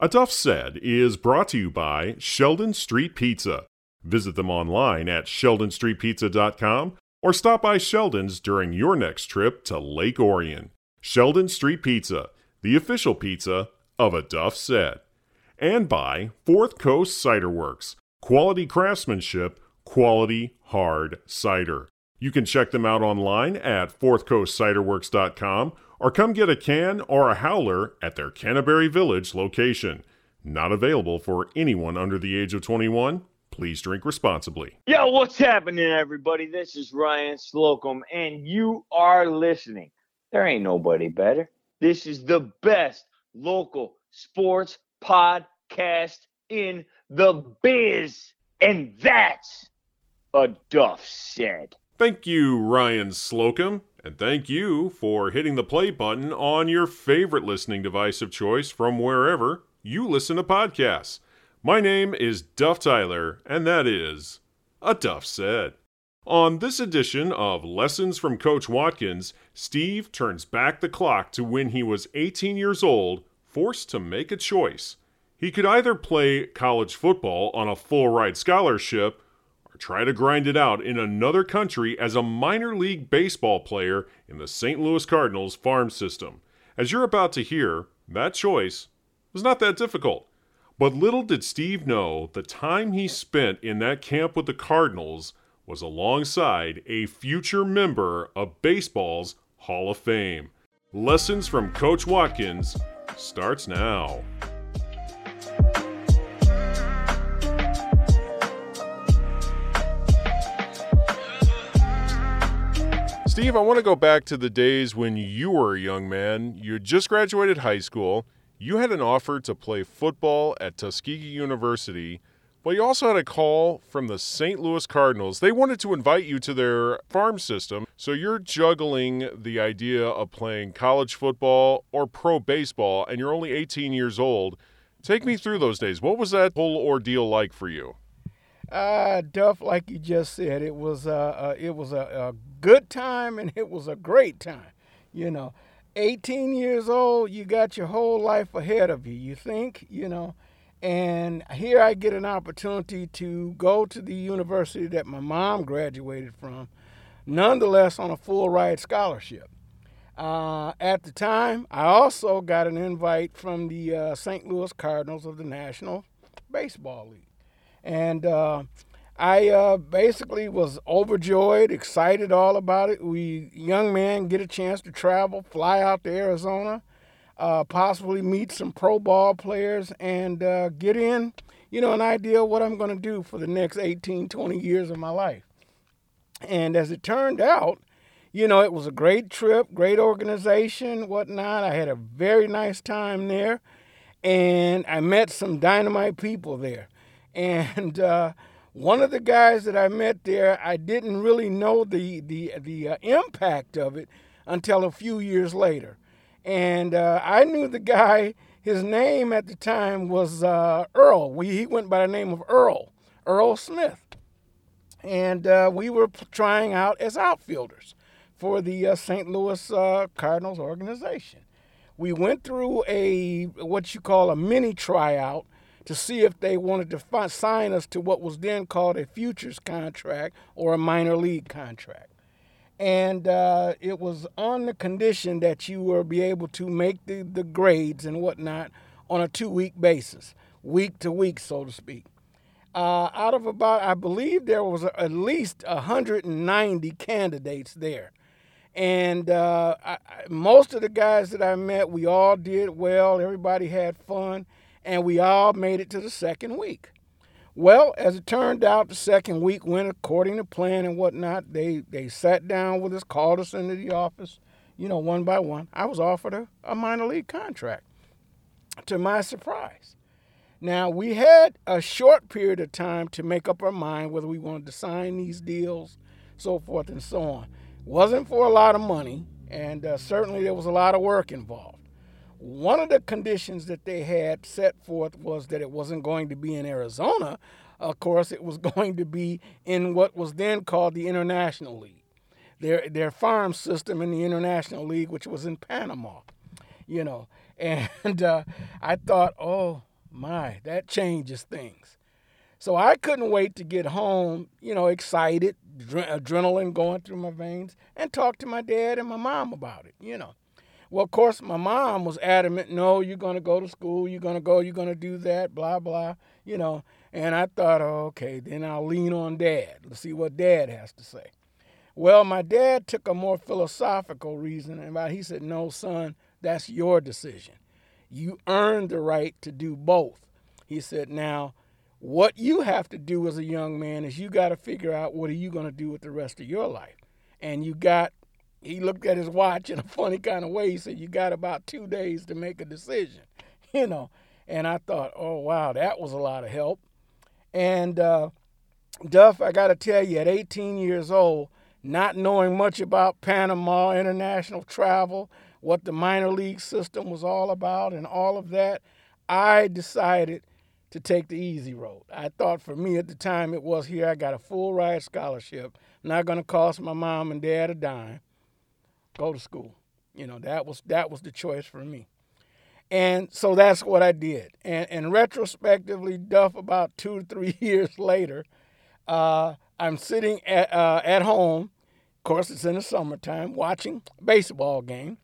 A Duff Said is brought to you by Sheldon Street Pizza. Visit them online at sheldonstreetpizza.com or stop by Sheldon's during your next trip to Lake Orion. Sheldon Street Pizza, the official pizza of A Duff Said. And by Fourth Coast Cider Works, quality craftsmanship, quality hard cider. You can check them out online at fourthcoastciderworks.com or come get a can or a howler at their Canterbury Village location. Not available for anyone under the age of 21. Please drink responsibly. Yo, what's happening, everybody? This is Ryan Slocum, and you are listening. There ain't nobody better. This is the best local sports podcast in the biz, and that's a Duff said. Thank you, Ryan Slocum, and thank you for hitting the play button on your favorite listening device of choice from wherever you listen to podcasts. My name is Duff Tyler, and that is a Duff Said. On this edition of Lessons from Coach Watkins, Steve turns back the clock to when he was 18 years old, forced to make a choice. He could either play college football on a full ride scholarship try to grind it out in another country as a minor league baseball player in the St. Louis Cardinals farm system. As you're about to hear, that choice was not that difficult. But little did Steve know the time he spent in that camp with the Cardinals was alongside a future member of baseball's Hall of Fame. Lessons from Coach Watkins starts now. Steve, I want to go back to the days when you were a young man. You just graduated high school. You had an offer to play football at Tuskegee University, but you also had a call from the St. Louis Cardinals. They wanted to invite you to their farm system, so you're juggling the idea of playing college football or pro baseball, and you're only 18 years old. Take me through those days. What was that whole ordeal like for you? Uh, Duff, like you just said, it was uh, uh it was a, a good time and it was a great time. You know, 18 years old, you got your whole life ahead of you. You think, you know, and here I get an opportunity to go to the university that my mom graduated from, nonetheless on a full ride scholarship. Uh, at the time, I also got an invite from the uh, St. Louis Cardinals of the National Baseball League. And uh, I uh, basically was overjoyed, excited all about it. We young men get a chance to travel, fly out to Arizona, uh, possibly meet some pro ball players, and uh, get in, you know, an idea of what I'm going to do for the next 18, 20 years of my life. And as it turned out, you know, it was a great trip, great organization, whatnot. I had a very nice time there, and I met some dynamite people there. And uh, one of the guys that I met there, I didn't really know the the the uh, impact of it until a few years later, and uh, I knew the guy. His name at the time was uh, Earl. We, he went by the name of Earl, Earl Smith, and uh, we were trying out as outfielders for the uh, St. Louis Cardinals organization. We went through a what you call a mini tryout to see if they wanted to fi- sign us to what was then called a futures contract or a minor league contract. And uh, it was on the condition that you will be able to make the, the grades and whatnot on a two week basis, week to week, so to speak. Uh, out of about, I believe there was at least 190 candidates there. And uh, I, most of the guys that I met, we all did well. Everybody had fun and we all made it to the second week. Well, as it turned out, the second week went according to plan and whatnot. They they sat down with us, called us into the office, you know, one by one. I was offered a, a minor league contract. To my surprise. Now we had a short period of time to make up our mind whether we wanted to sign these deals, so forth and so on. Wasn't for a lot of money, and uh, certainly there was a lot of work involved. One of the conditions that they had set forth was that it wasn't going to be in Arizona. Of course, it was going to be in what was then called the International League, their their farm system in the International League, which was in Panama. You know, and uh, I thought, oh, my, that changes things. So I couldn't wait to get home, you know, excited, adrenaline going through my veins, and talk to my dad and my mom about it, you know. Well, of course, my mom was adamant, no, you're going to go to school, you're going to go, you're going to do that, blah, blah, you know. And I thought, oh, okay, then I'll lean on dad. Let's see what dad has to say. Well, my dad took a more philosophical reason, and he said, no, son, that's your decision. You earned the right to do both. He said, now, what you have to do as a young man is you got to figure out what are you going to do with the rest of your life. And you got, he looked at his watch in a funny kind of way. He said, you got about two days to make a decision, you know. And I thought, oh, wow, that was a lot of help. And uh, Duff, I got to tell you, at 18 years old, not knowing much about Panama, international travel, what the minor league system was all about, and all of that, I decided to take the easy road. I thought for me at the time it was here, I got a full ride scholarship, not going to cost my mom and dad a dime. Go to school. You know, that was that was the choice for me. And so that's what I did. And, and retrospectively, Duff, about two to three years later, uh, I'm sitting at, uh, at home. Of course, it's in the summertime, watching a baseball game.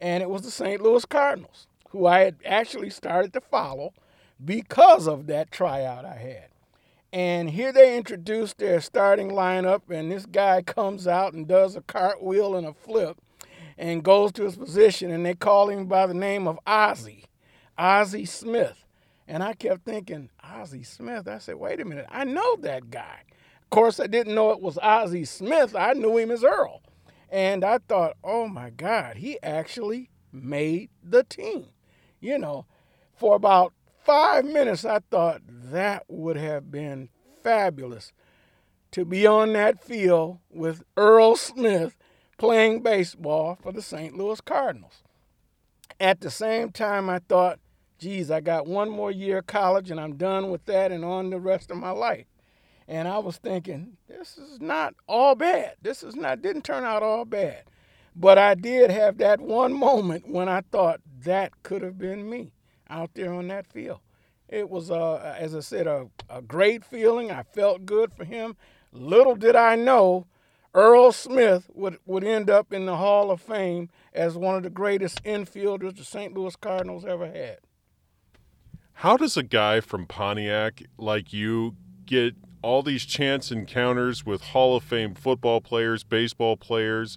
And it was the St. Louis Cardinals, who I had actually started to follow because of that tryout I had. And here they introduced their starting lineup, and this guy comes out and does a cartwheel and a flip and goes to his position, and they call him by the name of Ozzie, Ozzie Smith. And I kept thinking, Ozzie Smith? I said, wait a minute, I know that guy. Of course, I didn't know it was Ozzie Smith. I knew him as Earl. And I thought, oh my God, he actually made the team. You know, for about five minutes, I thought that would have been fabulous to be on that field with Earl Smith playing baseball for the St. Louis Cardinals. At the same time, I thought, geez, I got one more year of college and I'm done with that and on the rest of my life. And I was thinking, this is not all bad. This is not didn't turn out all bad. But I did have that one moment when I thought that could have been me out there on that field. It was, uh, as I said, a, a great feeling. I felt good for him. Little did I know Earl Smith would, would end up in the Hall of Fame as one of the greatest infielders the St. Louis Cardinals ever had. How does a guy from Pontiac like you get all these chance encounters with Hall of Fame football players, baseball players,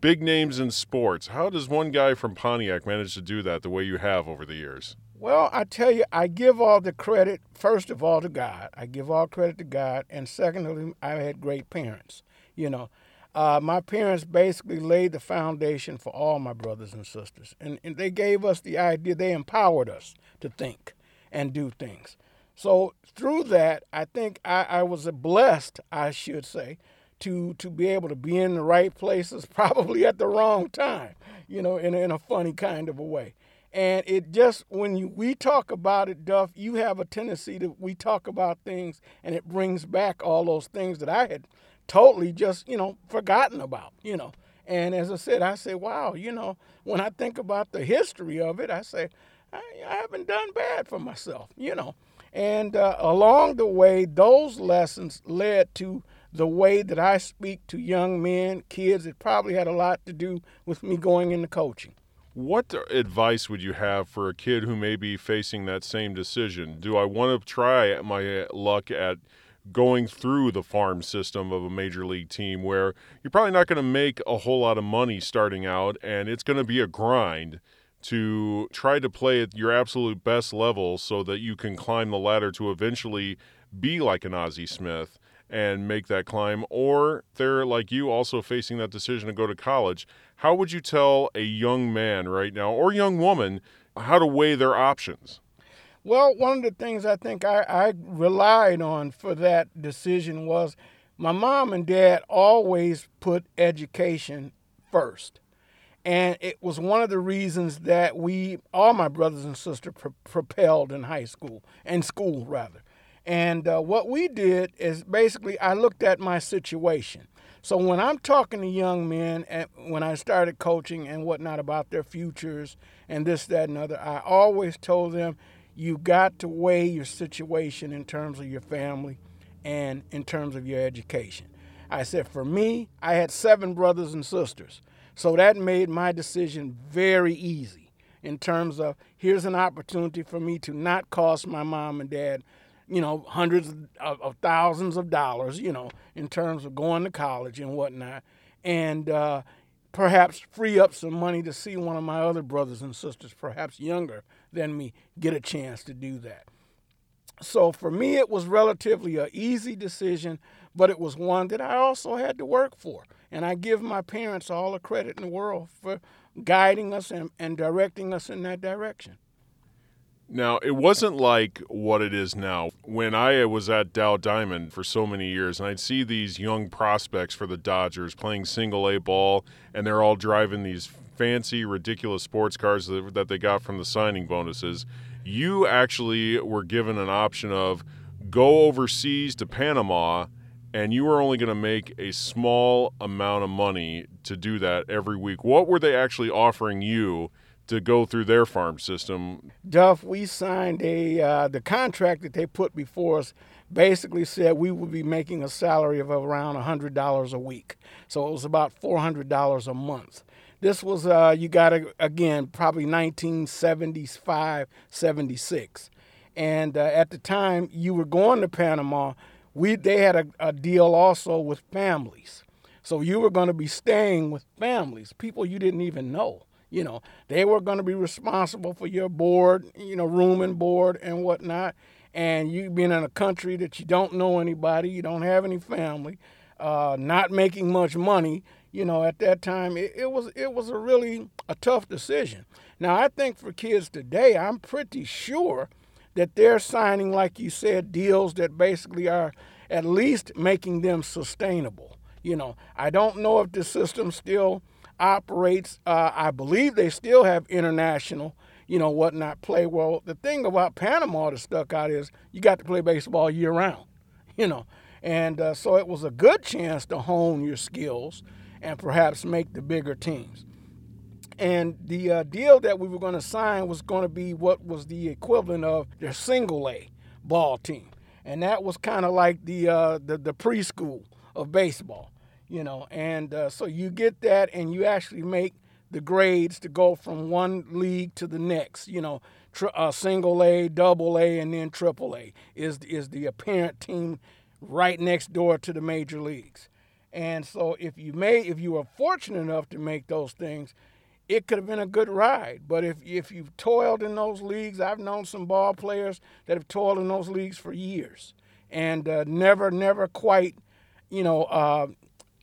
big names in sports? How does one guy from Pontiac manage to do that the way you have over the years? Well, I tell you, I give all the credit, first of all, to God. I give all credit to God. And secondly, I had great parents. You know, uh, my parents basically laid the foundation for all my brothers and sisters. And, and they gave us the idea, they empowered us to think and do things. So through that, I think I, I was blessed, I should say, to to be able to be in the right places, probably at the wrong time, you know, in, in a funny kind of a way. And it just when you we talk about it, Duff, you have a tendency to we talk about things and it brings back all those things that I had totally just, you know, forgotten about, you know. And as I said, I say, wow, you know, when I think about the history of it, I say, I, I haven't done bad for myself, you know. And uh, along the way, those lessons led to the way that I speak to young men, kids. It probably had a lot to do with me going into coaching. What advice would you have for a kid who may be facing that same decision? Do I want to try my luck at going through the farm system of a major league team where you're probably not going to make a whole lot of money starting out and it's going to be a grind? to try to play at your absolute best level so that you can climb the ladder to eventually be like an Ozzie Smith and make that climb, or they're like you also facing that decision to go to college. How would you tell a young man right now or young woman how to weigh their options? Well, one of the things I think I, I relied on for that decision was my mom and dad always put education first. And it was one of the reasons that we, all my brothers and sisters, pro- propelled in high school, and school rather. And uh, what we did is basically, I looked at my situation. So when I'm talking to young men, and when I started coaching and whatnot about their futures and this, that, and other, I always told them, you got to weigh your situation in terms of your family and in terms of your education. I said, for me, I had seven brothers and sisters. So that made my decision very easy in terms of here's an opportunity for me to not cost my mom and dad, you know, hundreds of, of thousands of dollars, you know, in terms of going to college and whatnot, and uh, perhaps free up some money to see one of my other brothers and sisters, perhaps younger than me, get a chance to do that. So for me, it was relatively an easy decision, but it was one that I also had to work for. And I give my parents all the credit in the world for guiding us and, and directing us in that direction. Now, it wasn't like what it is now. When I was at Dow Diamond for so many years, and I'd see these young prospects for the Dodgers playing single A ball, and they're all driving these fancy, ridiculous sports cars that, they got from the signing bonuses. You actually were given an option of go overseas to Panama and you were only going to make a small amount of money to do that every week. What were they actually offering you to go through their farm system? Duff, we signed a uh, the contract that they put before us. Basically said we would be making a salary of around hundred dollars a week, so it was about four hundred dollars a month. This was uh, you got to again probably 1975, 76, and uh, at the time you were going to Panama we they had a, a deal also with families. So you were going to be staying with families, people you didn't even know. You know, they were going to be responsible for your board, you know, room and board and whatnot. And you being in a country that you don't know anybody, you don't have any family, uh, not making much money. You know, at that time, it, it was it was a really a tough decision. Now, I think for kids today, I'm pretty sure that they're signing, like you said, deals that basically are at least making them sustainable. You know, I don't know if the system still operates. Uh, I believe they still have international, you know, whatnot play. Well, the thing about Panama that stuck out is you got to play baseball year round, you know, and uh, so it was a good chance to hone your skills and perhaps make the bigger teams. And the uh, deal that we were going to sign was going to be what was the equivalent of their single A ball team, and that was kind of like the, uh, the the preschool of baseball, you know. And uh, so you get that, and you actually make the grades to go from one league to the next. You know, tri- uh, single A, double A, and then triple A is is the apparent team right next door to the major leagues. And so if you made if you were fortunate enough to make those things it could have been a good ride. But if if you've toiled in those leagues, I've known some ball players that have toiled in those leagues for years and uh, never never quite, you know, uh,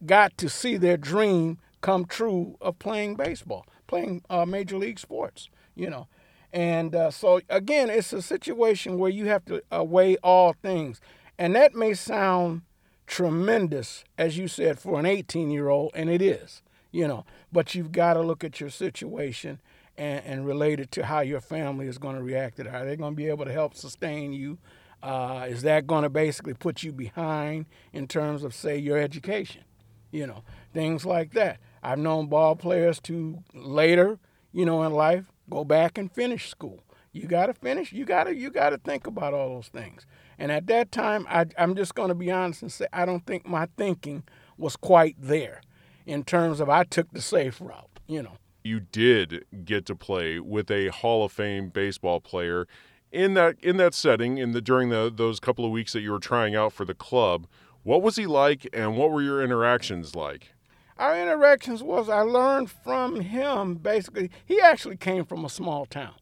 got to see their dream come true of playing baseball, playing uh, major league sports. You know. And uh, so again, it's a situation where you have to uh, weigh all things, and that may sound tremendous, as you said, for an 18 year old, and it is you know. But you've got to look at your situation and, and relate it to how your family is going to react to it. Are they going to be able to help sustain you? Uh, is that going to basically put you behind in terms of, say, your education? You know, things like that. I've known ball players to later, you know, in life go back and finish school. You got to finish. You got to you got to think about all those things. And at that time, I, I'm just to be honest and say I don't think my thinking was quite there in terms of I took the safe route, you know. You did get to play with a Hall of Fame baseball player in that in that setting in the during the those couple of weeks that you were trying out for the club. What was he like and what were your interactions like? Our interactions was I learned from him basically he actually came from a small town.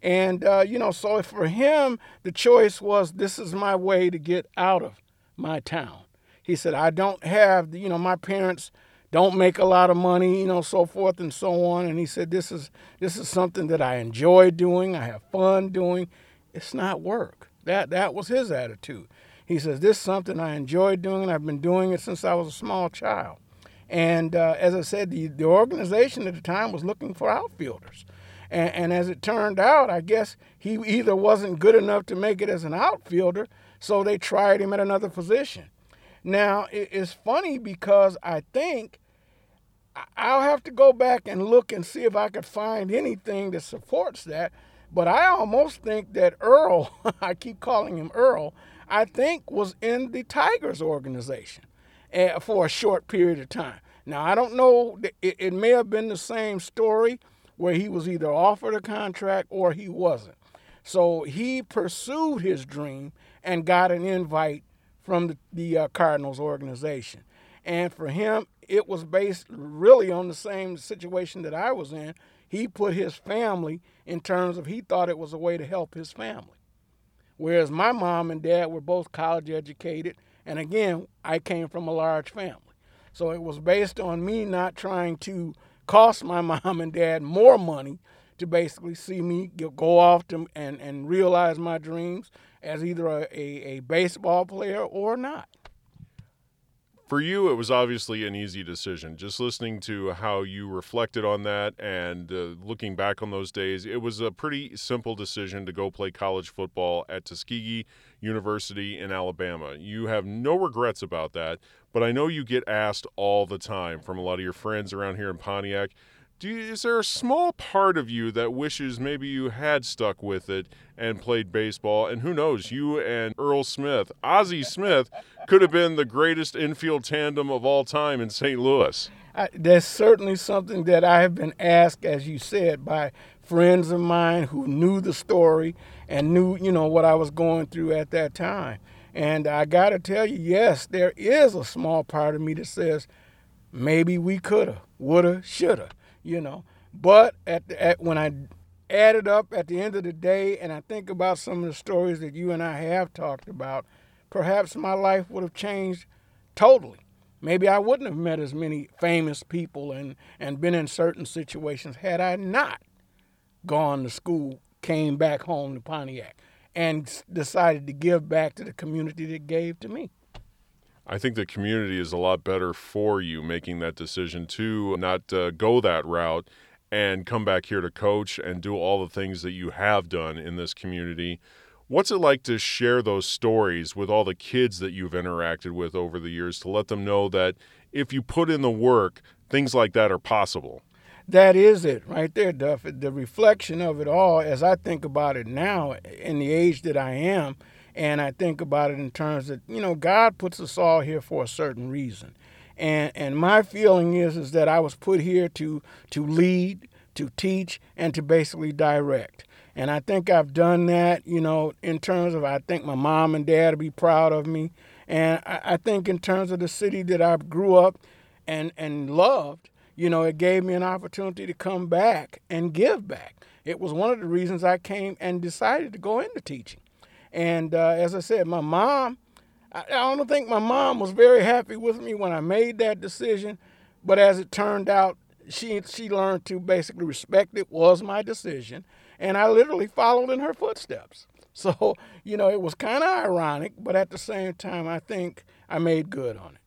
And uh, you know, so for him the choice was this is my way to get out of my town. He said I don't have you know my parents don't make a lot of money, you know, so forth and so on. And he said, "This is this is something that I enjoy doing. I have fun doing. It's not work." That that was his attitude. He says, "This is something I enjoy doing. I've been doing it since I was a small child." And uh, as I said, the, the organization at the time was looking for outfielders. And, and as it turned out, I guess he either wasn't good enough to make it as an outfielder, so they tried him at another position. Now, it's funny because I think I'll have to go back and look and see if I could find anything that supports that. But I almost think that Earl, I keep calling him Earl, I think was in the Tigers organization uh, for a short period of time. Now, I don't know, it, it may have been the same story where he was either offered a contract or he wasn't. So he pursued his dream and got an invite from the, the uh, Cardinals organization. And for him, it was based really on the same situation that I was in. He put his family in terms of he thought it was a way to help his family. Whereas my mom and dad were both college educated. And again, I came from a large family. So it was based on me not trying to cost my mom and dad more money to basically see me go off to, and, and realize my dreams as either a, a, a baseball player or not. For you, it was obviously an easy decision. Just listening to how you reflected on that and uh, looking back on those days, it was a pretty simple decision to go play college football at Tuskegee University in Alabama. You have no regrets about that, but I know you get asked all the time from a lot of your friends around here in Pontiac you, is there a small part of you that wishes maybe you had stuck with it and played baseball? And who knows, you and Earl Smith, Ozzie Smith, could have been the greatest infield tandem of all time in St. Louis. I, that's certainly something that I have been asked, as you said, by friends of mine who knew the story and knew, you know, what I was going through at that time. And I got to tell you, yes, there is a small part of me that says maybe we coulda, woulda, shoulda you know. But at, the, at when I add it up at the end of the day, and I think about some of the stories that you and I have talked about, perhaps my life would have changed totally. Maybe I wouldn't have met as many famous people and, and been in certain situations had I not gone to school, came back home to Pontiac, and decided to give back to the community that gave to me. I think the community is a lot better for you making that decision to not uh, go that route and come back here to coach and do all the things that you have done in this community. What's it like to share those stories with all the kids that you've interacted with over the years to let them know that if you put in the work, things like that are possible? That is it right there, Duff. The reflection of it all, as I think about it now, in the age that I am, and I think about it in terms that, you know, God puts us all here for a certain reason. And and my feeling is is that I was put here to to lead, to teach, and to basically direct. And I think I've done that, you know, in terms of I think my mom and dad will be proud of me. And I, I think in terms of the city that I grew up and and loved, you know, it gave me an opportunity to come back and give back. It was one of the reasons I came and decided to go into teaching. And uh, as I said, my mom, I, I don't think my mom was very happy with me when I made that decision. But as it turned out, she she learned to basically respect it was my decision, and I literally followed in her footsteps. So you know, it was kind of ironic, but at the same time, I think I made good on it.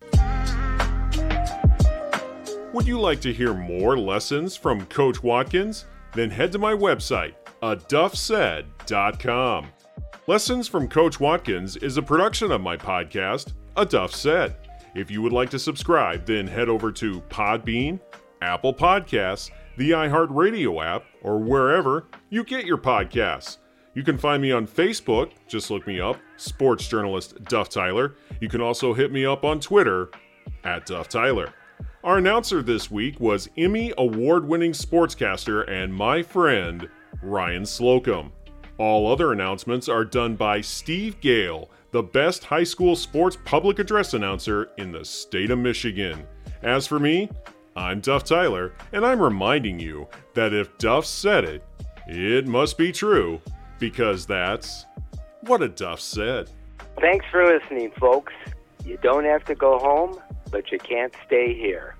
Would you like to hear more lessons from Coach Watkins? Then head to my website, aduffsaid.com. Lessons from Coach Watkins is a production of my podcast, A Duff Said. If you would like to subscribe, then head over to Podbean, Apple Podcasts, the iHeartRadio app, or wherever you get your podcasts. You can find me on Facebook, just look me up, sports journalist Duff Tyler. You can also hit me up on Twitter at Duff Tyler. Our announcer this week was Emmy award winning sportscaster and my friend, Ryan Slocum. All other announcements are done by Steve Gale, the best high school sports public address announcer in the state of Michigan. As for me, I'm Duff Tyler, and I'm reminding you that if Duff said it, it must be true, because that's what a Duff said. Thanks for listening, folks. You don't have to go home, but you can't stay here.